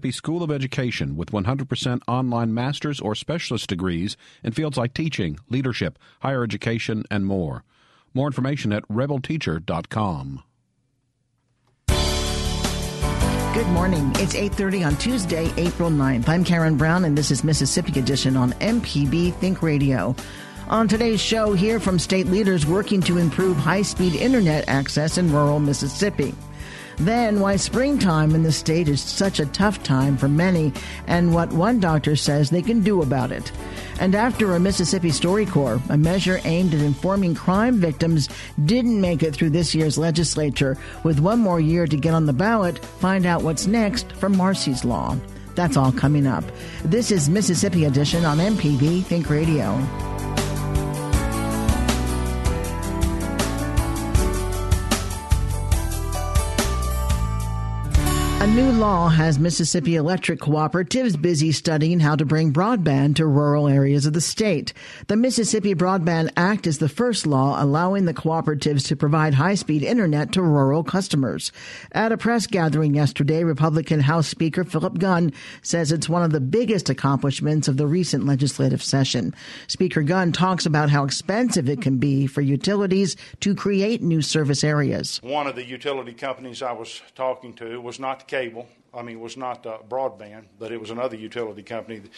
Mississippi School of Education with 100% online master's or specialist degrees in fields like teaching, leadership, higher education, and more. More information at rebelteacher.com. Good morning. It's 8:30 on Tuesday, April 9th. I'm Karen Brown and this is Mississippi Edition on MPB Think Radio. On today's show, hear from state leaders working to improve high-speed internet access in rural Mississippi. Then, why springtime in the state is such a tough time for many, and what one doctor says they can do about it. And after a Mississippi Story StoryCorps, a measure aimed at informing crime victims didn't make it through this year's legislature. With one more year to get on the ballot, find out what's next for Marsy's Law. That's all coming up. This is Mississippi Edition on MPB Think Radio. New law has Mississippi electric cooperatives busy studying how to bring broadband to rural areas of the state. The Mississippi Broadband Act is the first law allowing the cooperatives to provide high-speed internet to rural customers. At a press gathering yesterday, Republican House Speaker Philip Gunn says it's one of the biggest accomplishments of the recent legislative session. Speaker Gunn talks about how expensive it can be for utilities to create new service areas. One of the utility companies I was talking to was not cable. I mean, it was not uh, broadband, but it was another utility company. The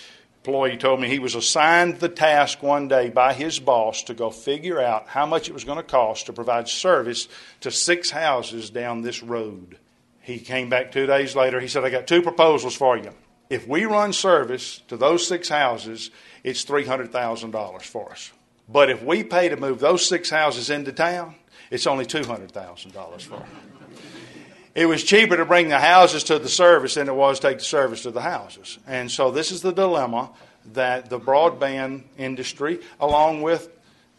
employee told me he was assigned the task one day by his boss to go figure out how much it was going to cost to provide service to six houses down this road. He came back two days later. He said, I got two proposals for you. If we run service to those six houses, it's $300,000 for us. But if we pay to move those six houses into town, it's only $200,000 for us it was cheaper to bring the houses to the service than it was to take the service to the houses. And so this is the dilemma that the broadband industry, along with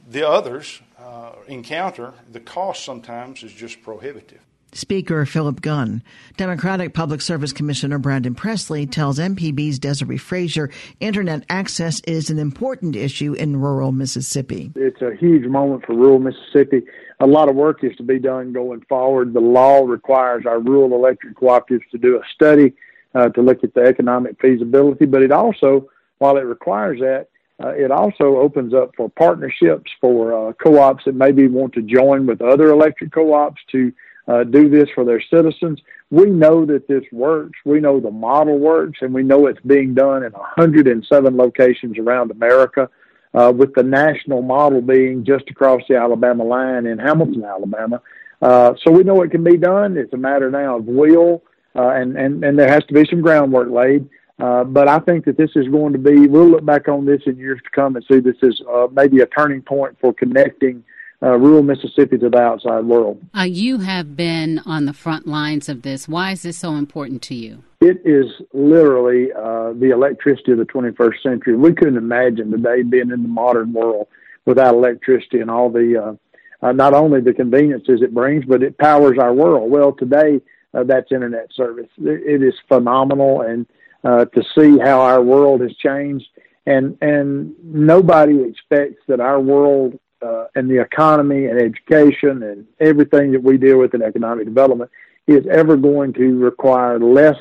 the others, uh, encounter. The cost sometimes is just prohibitive. Speaker Philip Gunn. Democratic Public Service Commissioner Brandon Presley tells MPB's Desiree Frazier internet access is an important issue in rural Mississippi. It's a huge moment for rural Mississippi. A lot of work is to be done going forward. The law requires our rural electric cooperatives to do a study uh, to look at the economic feasibility, but it also, while it requires that, uh, it also opens up for partnerships for uh, co-ops that maybe want to join with other electric co-ops to uh, do this for their citizens. We know that this works. We know the model works, and we know it's being done in 107 locations around America, uh, with the national model being just across the Alabama line in Hamilton, Alabama. Uh, so we know it can be done. It's a matter now of will, uh, and, and, and there has to be some groundwork laid. Uh, but I think that this is going to be, we'll look back on this in years to come and see this as uh, maybe a turning point for connecting uh, rural Mississippi to the outside world. Uh, you have been on the front lines of this. Why is this so important to you? It is literally uh, the electricity of the 21st century. We couldn't imagine today being in the modern world without electricity and all the, uh, uh, not only the conveniences it brings, but it powers our world. Well, today, uh, that's internet service. It, it is phenomenal, and to see how our world has changed, and and nobody expects that our world uh, and the economy and education and everything that we deal with in economic development is ever going to require less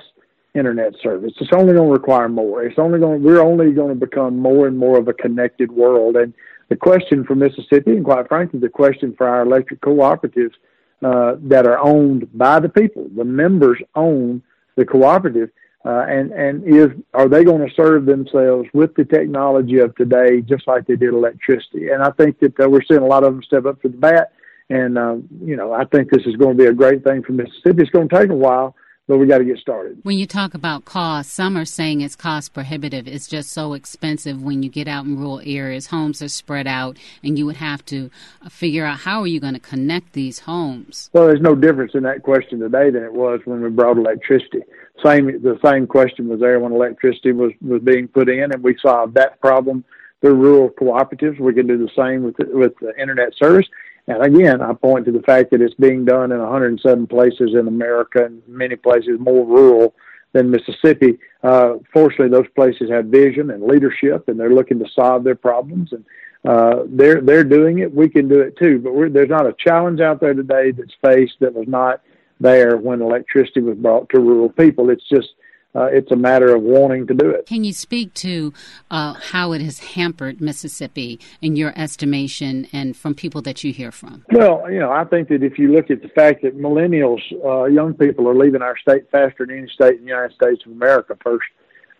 internet service. It's only going to require more. It's only going. We're only going to become more and more of a connected world. And the question for Mississippi, and quite frankly, the question for our electric cooperatives uh, that are owned by the people. The members own the cooperative, uh, and and is are they going to serve themselves with the technology of today, just like they did electricity? And I think that uh, we're seeing a lot of them step up to the bat. And uh, you know, I think this is going to be a great thing for Mississippi. It's going to take a while, but we got to get started. When you talk about cost, some are saying it's cost prohibitive. It's just so expensive when you get out in rural areas. Homes are spread out, and you would have to uh, figure out how are you going to connect these homes. Well, there's no difference in that question today than it was when we brought electricity. Same, the same question was there when electricity was was being put in, and we solved that problem through rural cooperatives. We can do the same with with the internet service. And again, I point to the fact that it's being done in 107 places in America and many places more rural than Mississippi. Uh, fortunately, those places have vision and leadership, and they're looking to solve their problems. And uh, they're they're doing it. We can do it too. But there's not a challenge out there today that's faced that was not there when electricity was brought to rural people. It's just uh, it's a matter of wanting to do it. Can you speak to uh, how it has hampered Mississippi in your estimation and from people that you hear from? Well, you know, I think that if you look at the fact that millennials, uh, young people, are leaving our state faster than any state in the United States of America first,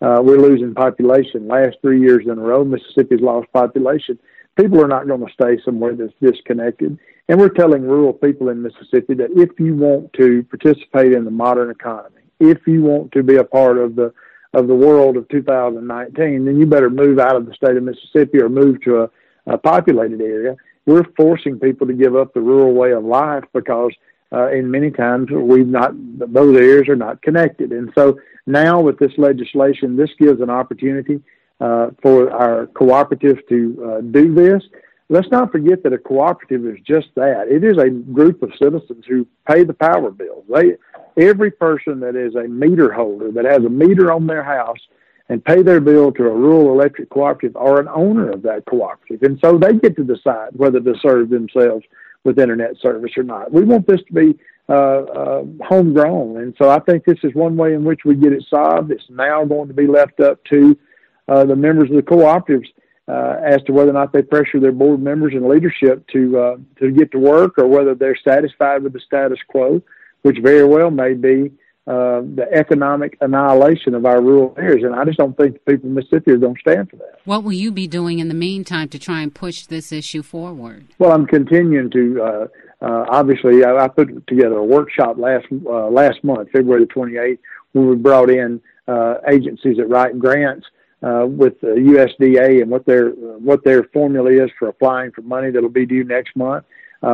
uh, we're losing population. Last three years in a row, Mississippi's lost population. People are not going to stay somewhere that's disconnected. And we're telling rural people in Mississippi that if you want to participate in the modern economy, if you want to be a part of the of the world of 2019, then you better move out of the state of Mississippi or move to a, a populated area. We're forcing people to give up the rural way of life because uh, in many times we've not those areas are not connected, and so now with this legislation, this gives an opportunity uh, for our cooperative to uh, do this. Let's not forget that a cooperative is just that. It is a group of citizens who pay the power bills. They every person that is a meter holder that has a meter on their house and pay their bill to a rural electric cooperative are an owner of that cooperative. And so they get to decide whether to serve themselves with internet service or not. We want this to be uh, uh, homegrown. And so I think this is one way in which we get it solved. It's now going to be left up to uh, the members of the cooperatives uh, as to whether or not they pressure their board members and leadership to uh, to get to work or whether they're satisfied with the status quo which very well may be uh, the economic annihilation of our rural areas. And I just don't think the people in Mississippi are going to stand for that. What will you be doing in the meantime to try and push this issue forward? Well, I'm continuing to. Uh, uh, obviously, I, I, put together a workshop last uh, last month, February the 28th, when we brought in uh, agencies that write grants. Uh, with the USDA and what their what their formula is for applying for money that'll be due next month,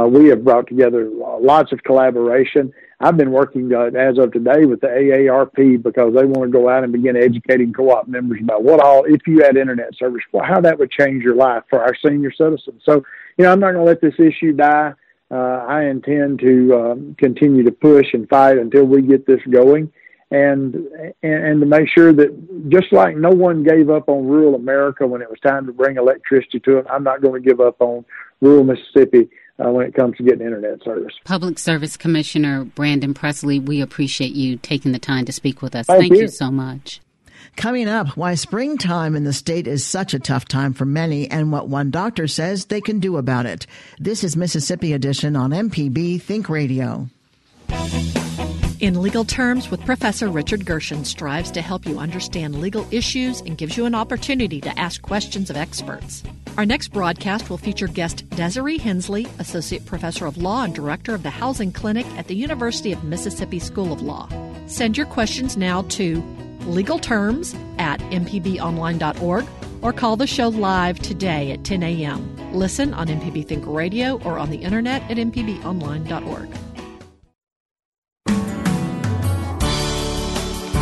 we have brought together lots of collaboration I've been working uh, as of today with the AARP because they want to go out and begin educating co-op members about what all, if you had internet service, well, how that would change your life for our senior citizens. So, you know, I'm not going to let this issue die. Uh, I intend to um, continue to push and fight until we get this going, and, and and to make sure that just like no one gave up on rural America when it was time to bring electricity to it, I'm not going to give up on rural Mississippi uh, when it comes to getting internet service. Public Service Commissioner Brandon Presley, we appreciate you taking the time to speak with us. Thank, Thank you. you so much. Coming up, why springtime in the state is such a tough time for many and what one doctor says they can do about it. This is Mississippi Edition on MPB Think Radio. In legal terms, with Professor Richard Gershon strives to help you understand legal issues and gives you an opportunity to ask questions of experts. Our next broadcast will feature guest Desiree Hensley, Associate Professor of Law and Director of the Housing Clinic at the University of Mississippi School of Law. Send your questions now to legal terms at mpbonline.org or call the show live today at 10 a.m. Listen on MPB Think Radio or on the internet at mpbonline.org.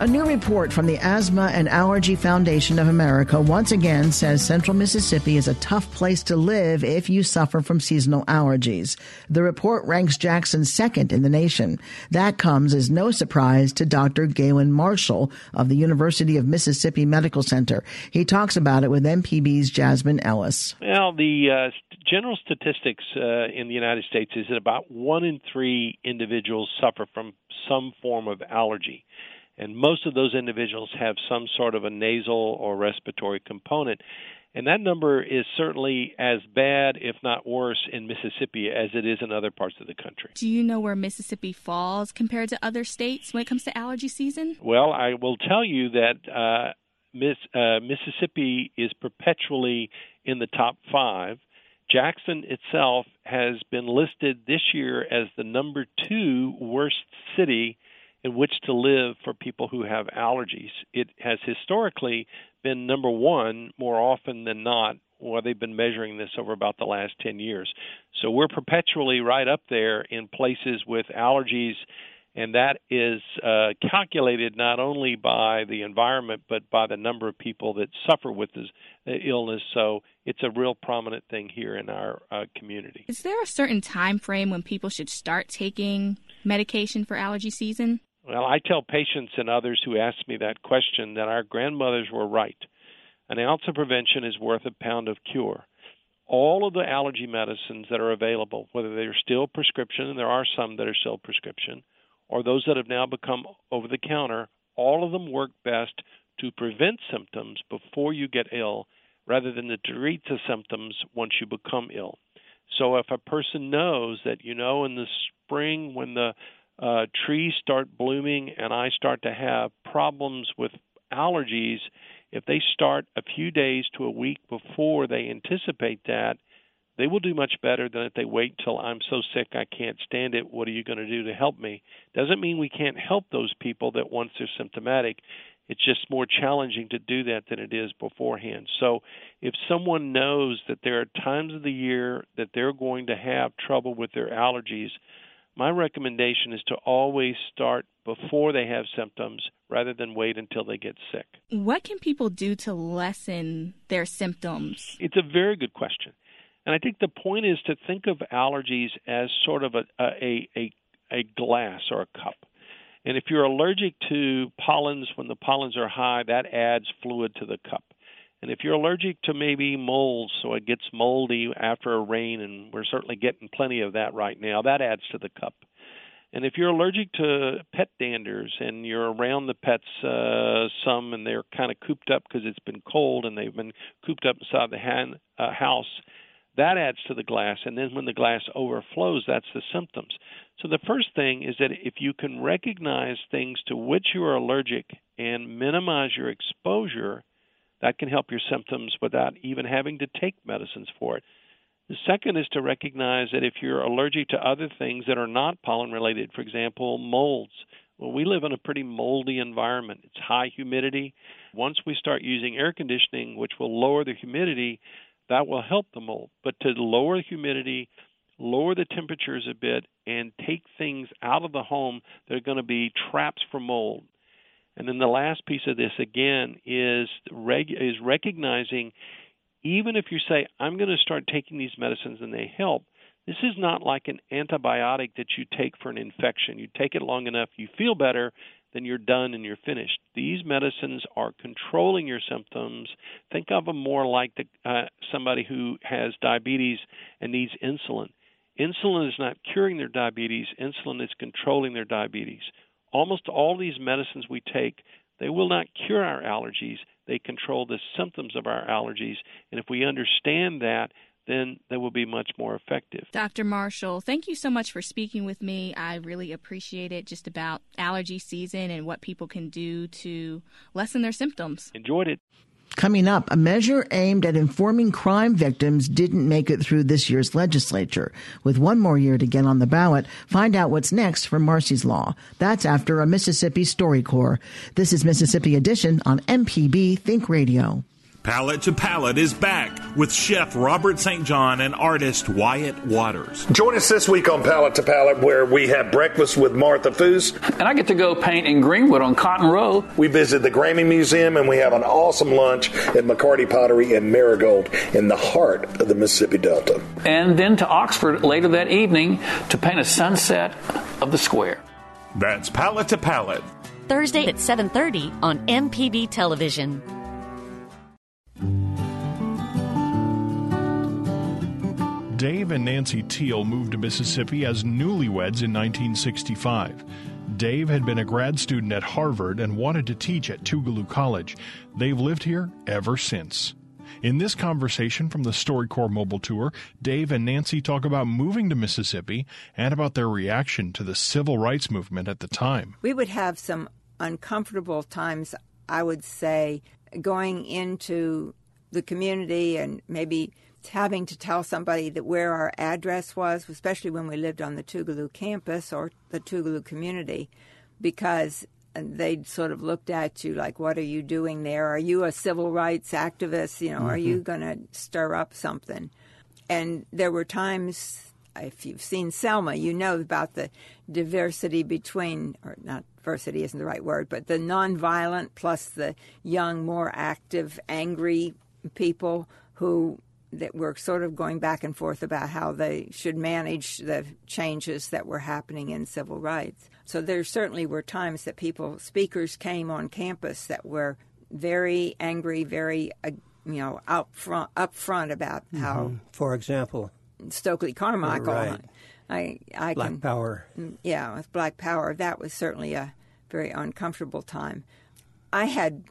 A new report from the Asthma and Allergy Foundation of America once again says central Mississippi is a tough place to live if you suffer from seasonal allergies. The report ranks Jackson second in the nation. That comes as no surprise to Dr. Gailen Marshall of the University of Mississippi Medical Center. He talks about it with MPB's Jasmine Ellis. Well, the uh, general statistics uh, in the United States is that about one in three individuals suffer from some form of allergy and most of those individuals have some sort of a nasal or respiratory component. And that number is certainly as bad, if not worse, in Mississippi as it is in other parts of the country. Do you know where Mississippi falls compared to other states when it comes to allergy season? Well, I will tell you that uh, Miss, uh, Mississippi is perpetually in the top five. Jackson itself has been listed this year as the number two worst city in which to live for people who have allergies. It has historically been number one more often than not. Well, they've been measuring this over about the last 10 years. So we're perpetually right up there in places with allergies, and that is uh, calculated not only by the environment but by the number of people that suffer with this uh, illness. So it's a real prominent thing here in our uh, community. Is there a certain time frame when people should start taking medication for allergy season? Well, I tell patients and others who ask me that question that our grandmothers were right. An ounce of prevention is worth a pound of cure. All of the allergy medicines that are available, whether they're still prescription, and there are some that are still prescription, or those that have now become over the counter, all of them work best to prevent symptoms before you get ill rather than to treat the symptoms once you become ill. So if a person knows that, you know, in the spring when the uh, trees start blooming and I start to have problems with allergies, if they start a few days to a week before they anticipate that, they will do much better than if they wait till I'm so sick I can't stand it. What are you going to do to help me? Doesn't mean we can't help those people that once they're symptomatic. It's just more challenging to do that than it is beforehand. So, if someone knows that there are times of the year that they're going to have trouble with their allergies, my recommendation is to always start before they have symptoms rather than wait until they get sick. What can people do to lessen their symptoms? It's a very good question. And I think the point is to think of allergies as sort of a, a, a, a glass or a cup. And if you're allergic to pollens when the pollens are high, that adds fluid to the cup. And if you're allergic to maybe molds, so it gets moldy after a rain, and we're certainly getting plenty of that right now, that adds to the cup. And if you're allergic to pet danders and you're around the pets uh, some and they're kind of cooped up because it's been cold and they've been cooped up inside the hand, uh, house, that adds to the glass. And then when the glass overflows, that's the symptoms. So the first thing is that if you can recognize things to which you are allergic and minimize your exposure, that can help your symptoms without even having to take medicines for it. The second is to recognize that if you're allergic to other things that are not pollen related, for example, molds, well, we live in a pretty moldy environment. It's high humidity. Once we start using air conditioning, which will lower the humidity, that will help the mold. But to lower the humidity, lower the temperatures a bit, and take things out of the home that are going to be traps for mold. And then the last piece of this again is reg- is recognizing even if you say I'm going to start taking these medicines and they help, this is not like an antibiotic that you take for an infection. You take it long enough, you feel better, then you're done and you're finished. These medicines are controlling your symptoms. Think of them more like the, uh, somebody who has diabetes and needs insulin. Insulin is not curing their diabetes, insulin is controlling their diabetes almost all these medicines we take, they will not cure our allergies. They control the symptoms of our allergies. And if we understand that, then they will be much more effective. Dr. Marshall, thank you so much for speaking with me. I really appreciate it just about allergy season and what people can do to lessen their symptoms. Enjoyed it. Coming up, a measure aimed at informing crime victims didn't make it through this year's legislature. With one more year to get on the ballot, find out what's next for Marsy's Law. That's after a Mississippi Story StoryCorps. This is Mississippi Edition on MPB Think Radio. Palate to Palate is back with Chef Robert St. John and artist Wyatt Waters. Join us this week on Palate to Palate where we have breakfast with Martha Foose. And I get to go paint in Greenwood on Cotton Row. We visit the Grammy Museum and we have an awesome lunch at McCarty Pottery in Marigold in the heart of the Mississippi Delta. And then to Oxford later that evening to paint a sunset of the square. That's Palate to Palate. Thursday at 7:30 on MPB Television. Dave and Nancy Teal moved to Mississippi as newlyweds in 1965. Dave had been a grad student at Harvard and wanted to teach at Tougaloo College. They've lived here ever since. In this conversation from the StoryCorps mobile tour, Dave and Nancy talk about moving to Mississippi and about their reaction to the civil rights movement at the time. We would have some uncomfortable times, I would say, going into the community and maybe having to tell somebody that where our address was, especially when we lived on the Tougaloo campus or the Tougaloo community, because they sort of looked at you like, "What are you doing there? Are you a civil rights activist? You know, mm-hmm. are you mm-hmm. going to stir up something?" And there were times, if you've seen Selma, you know about the diversity between, or not diversity isn't the right word, but the nonviolent plus the young, more active, angry people who that were sort of going back and forth about how they should manage the changes that were happening in civil rights. So there certainly were times that people, speakers came on campus that were very angry, very, uh, you know, up front, up front about mm-hmm. how. For example, Stokely Carmichael. Right. I, I Black can, Power. Yeah, with Black Power, that was certainly a very uncomfortable time. I had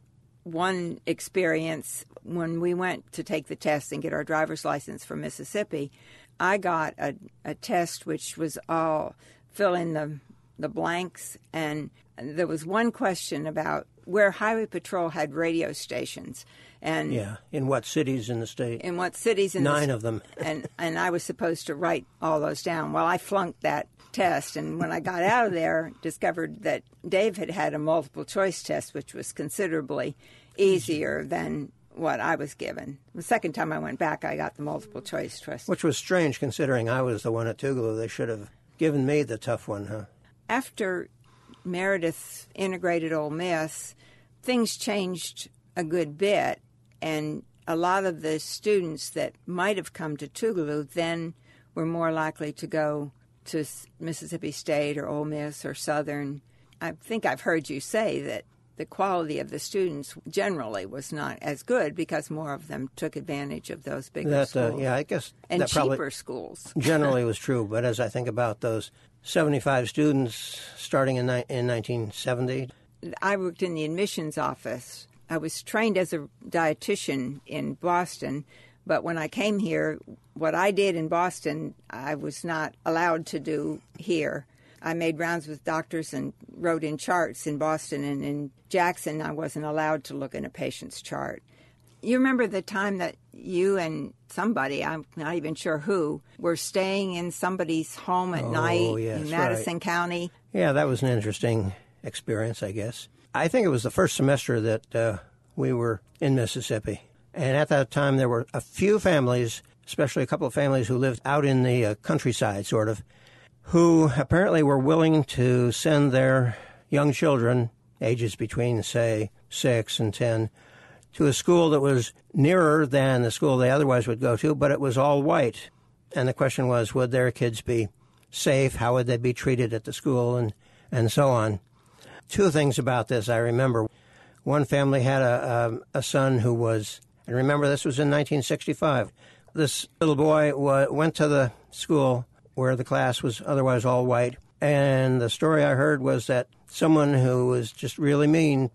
one experience when we went to take the test and get our driver's license from Mississippi. I got a, a test which was all fill in the the blanks, and there was one question about where Highway Patrol had radio stations, and yeah, in what cities in the state? In what cities? In nine the, of them, and and I was supposed to write all those down. Well, I flunked that test. And when I got out of there, discovered that Dave had had a multiple choice test, which was considerably Mm-hmm. easier than what I was given. The second time I went back, I got the multiple choice test. Which was strange considering I was the one at Tougaloo. They should have given me the tough one, huh? After Meredith integrated Ole Miss, things changed a good bit. And a lot of the students that might have come to Tougaloo then were more likely to go to Mississippi State or Ole Miss or Southern. I think I've heard you say that the quality of the students generally was not as good because more of them took advantage of those bigger that, uh, schools. Uh, yeah, I guess and cheaper schools generally was true. But as I think about those 75 students starting in, ni- in 1970, I worked in the admissions office. I was trained as a dietitian in Boston, but when I came here, what I did in Boston, I was not allowed to do here. I made rounds with doctors and wrote in charts in Boston and in Jackson. I wasn't allowed to look in a patient's chart. You remember the time that you and somebody, I'm not even sure who, were staying in somebody's home at oh, night yes, in Madison right. County? Yeah, that was an interesting experience, I guess. I think it was the first semester that uh, we were in Mississippi. And at that time, there were a few families, especially a couple of families who lived out in the uh, countryside, sort of, who apparently were willing to send their young children, ages between, say, six and ten, to a school that was nearer than the school they otherwise would go to, but it was all white. And the question was, would their kids be safe? How would they be treated at the school? And, and so on. Two things about this I remember. One family had a, a, a son who was and remember, this was in 1965. This little boy went to the school where the class was otherwise all white. And the story I heard was that someone who was just really mean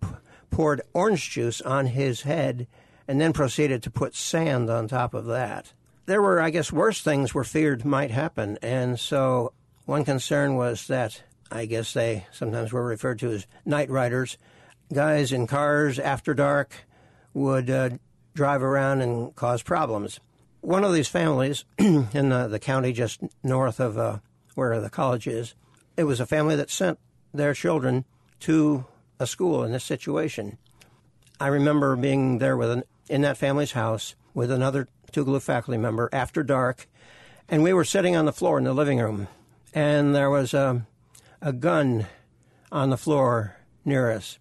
poured orange juice on his head and then proceeded to put sand on top of that. There were, I guess, worse things were feared might happen. And so one concern was that I guess they sometimes were referred to as night riders. Guys in cars after dark would uh, drive around and cause problems. One of these families in the, the county just north of uh, where the college is, it was a family that sent their children to a school in this situation. I remember being there with an, in that family's house with another Tougaloo faculty member after dark, and we were sitting on the floor in the living room, and there was a, a gun on the floor near us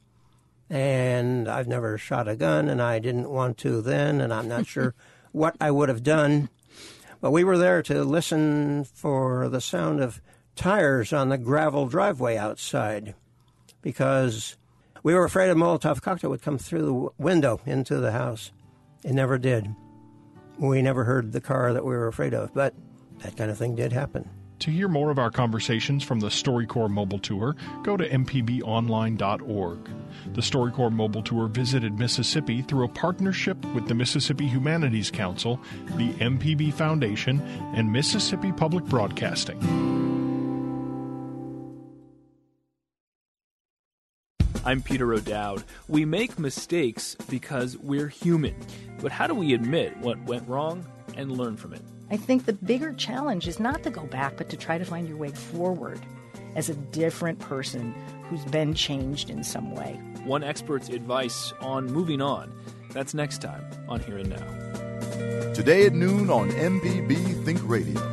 and I've never shot a gun, and I didn't want to then, and I'm not sure what I would have done. But we were there to listen for the sound of tires on the gravel driveway outside because we were afraid a Molotov cocktail would come through the window into the house. It never did. We never heard the car that we were afraid of, but that kind of thing did happen. To hear more of our conversations from the StoryCorps Mobile Tour, go to mpbonline.org. The StoryCorps Mobile Tour visited Mississippi through a partnership with the Mississippi Humanities Council, the MPB Foundation, and Mississippi Public Broadcasting. I'm Peter O'Dowd. We make mistakes because we're human. But how do we admit what went wrong and learn from it? I think the bigger challenge is not to go back, but to try to find your way forward as a different person who's been changed in some way. One expert's advice on moving on. That's next time on Here and Now. Today at noon on MPB Think Radio.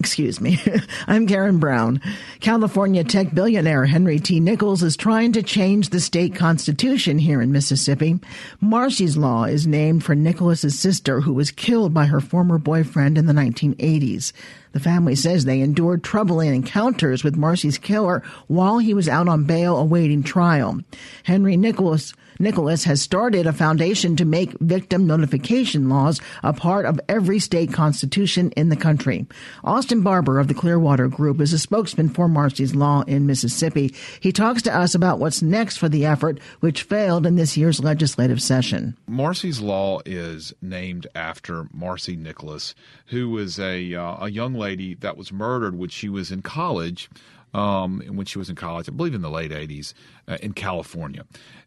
Excuse me. I'm Karen Brown. California tech billionaire Henry T. Nicholas is trying to change the state constitution here in Mississippi. Marsy's Law is named for Nicholas's sister who was killed by her former boyfriend in the 1980s. The family says they endured troubling encounters with Marsy's killer while he was out on bail awaiting trial. Henry Nicholas Nicholas has started a foundation to make victim notification laws a part of every state constitution in the country. Austin Barbour of the Clearwater Group is a spokesman for Marsy's Law in Mississippi. He talks to us about what's next for the effort, which failed in this year's legislative session. Marsy's Law is named after Marsy Nicholas, who was a, uh, a young lady that was murdered when she was in college. Um, when she was in college, I believe in the late 80s, uh, in California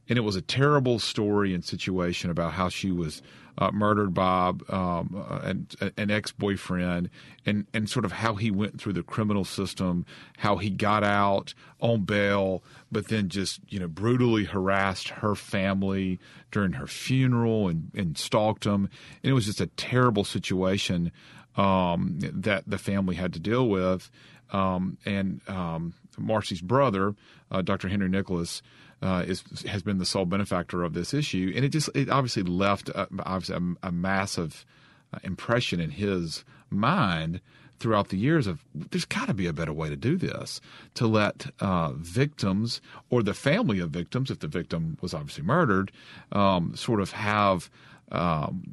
and it was a terrible story and situation about how she was uh, murdered by um, an, an ex-boyfriend and, and sort of how he went through the criminal system, how he got out on bail, but then just, you know, brutally harassed her family during her funeral and, and stalked them. And it was just a terrible situation um, that the family had to deal with. Um, and um, Marsy's brother, uh, Dr. Henry Nicholas, uh, is has been the sole benefactor of this issue, and it just it obviously left a, obviously a, a massive uh, impression in his mind throughout the years of there's got to be a better way to do this to let uh, victims or the family of victims, if the victim was obviously murdered, um, sort of have um,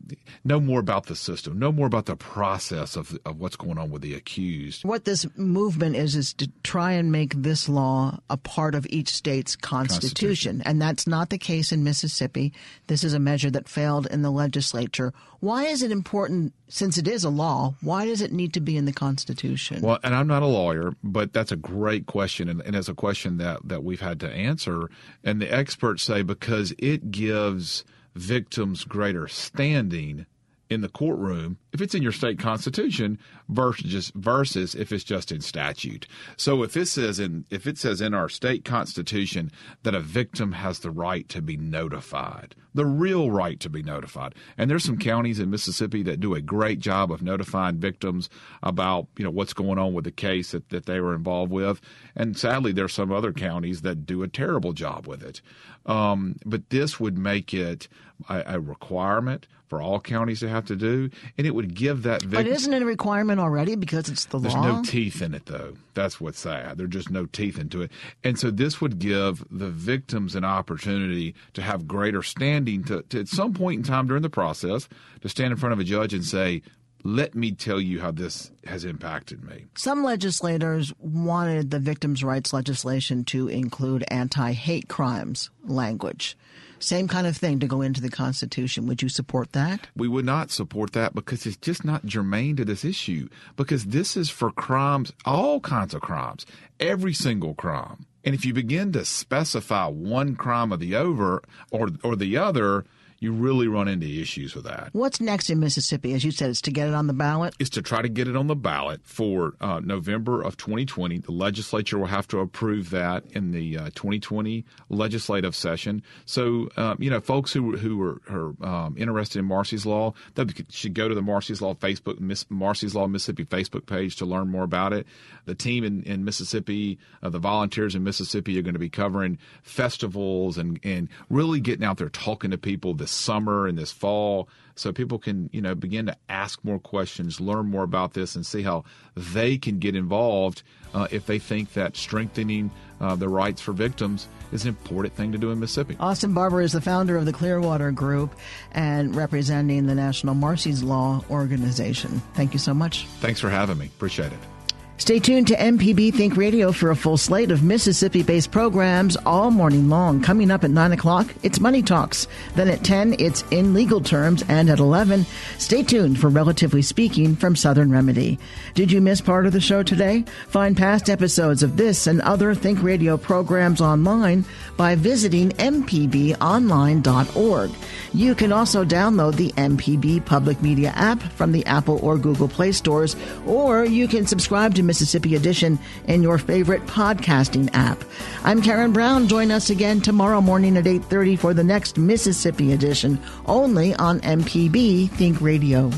know more about the system, know more about the process of, of what's going on with the accused. What this movement is, is to try and make this law a part of each state's constitution. constitution. And that's not the case in Mississippi. This is a measure that failed in the legislature. Why is it important, since it is a law, why does it need to be in the Constitution? Well, and I'm not a lawyer, but that's a great question. And, and it's a question that, that we've had to answer. And the experts say because it gives – victims greater standing in the courtroom if it's in your state constitution versus versus if it's just in statute. So if it says in if it says in our state constitution that a victim has the right to be notified, the real right to be notified. And there's some counties in Mississippi that do a great job of notifying victims about, you know, what's going on with the case that, that they were involved with. And sadly there's some other counties that do a terrible job with it. Um, but this would make it a, a, requirement for all counties to have to do, and it would give that victim. But isn't it a requirement already because it's the There's law? There's no teeth in it, though. That's what's sad. There's just no teeth into it, and so this would give the victims an opportunity to have greater standing to, to at some point in time during the process to stand in front of a judge and say, let me tell you how this has impacted me. Some legislators wanted the victims' rights legislation to include anti hate crimes language. Same kind of thing to go into the Constitution. Would you support that? We would not support that because it's just not germane to this issue. Because this is for crimes, all kinds of crimes, every single crime. And if you begin to specify one crime or the over or or the other, you really run into issues with that. What's next in Mississippi? As you said, it's to get it on the ballot? Is to try to get it on the ballot for uh, November of 2020. The legislature will have to approve that in the uh, 2020 legislative session. So, um, you know, folks who, who are, are um, interested in Marsy's Law, they should go to the Marsy's Law Facebook, Miss, Marsy's Law Mississippi Facebook page to learn more about it. The team in, in Mississippi, uh, the volunteers in Mississippi are going to be covering festivals and, and really getting out there talking to people, the this summer and this fall so people can you know begin to ask more questions learn more about this and see how they can get involved uh, if they think that strengthening uh, the rights for victims is an important thing to do in Mississippi. Austin Barbour is the founder of the Clearwater Group and representing the National Marsy's Law organization. Thank you so much. Thanks for having me. Appreciate it. Stay tuned to MPB Think Radio for a full slate of Mississippi based programs all morning long. Coming up at 9 o'clock, it's Money Talks. Then at 10, it's In Legal Terms. And at 11, stay tuned for Relatively Speaking from Southern Remedy. Did you miss part of the show today? Find past episodes of this and other Think Radio programs online by visiting mpbonline.org. You can also download the MPB Public Media app from the Apple or Google Play stores, or you can subscribe to Mississippi Edition in your favorite podcasting app. I'm Karen Brown. Join us again tomorrow morning at 8:30 for the next Mississippi Edition, only on MPB Think Radio.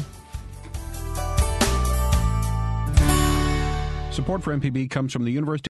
Support for MPB comes from the University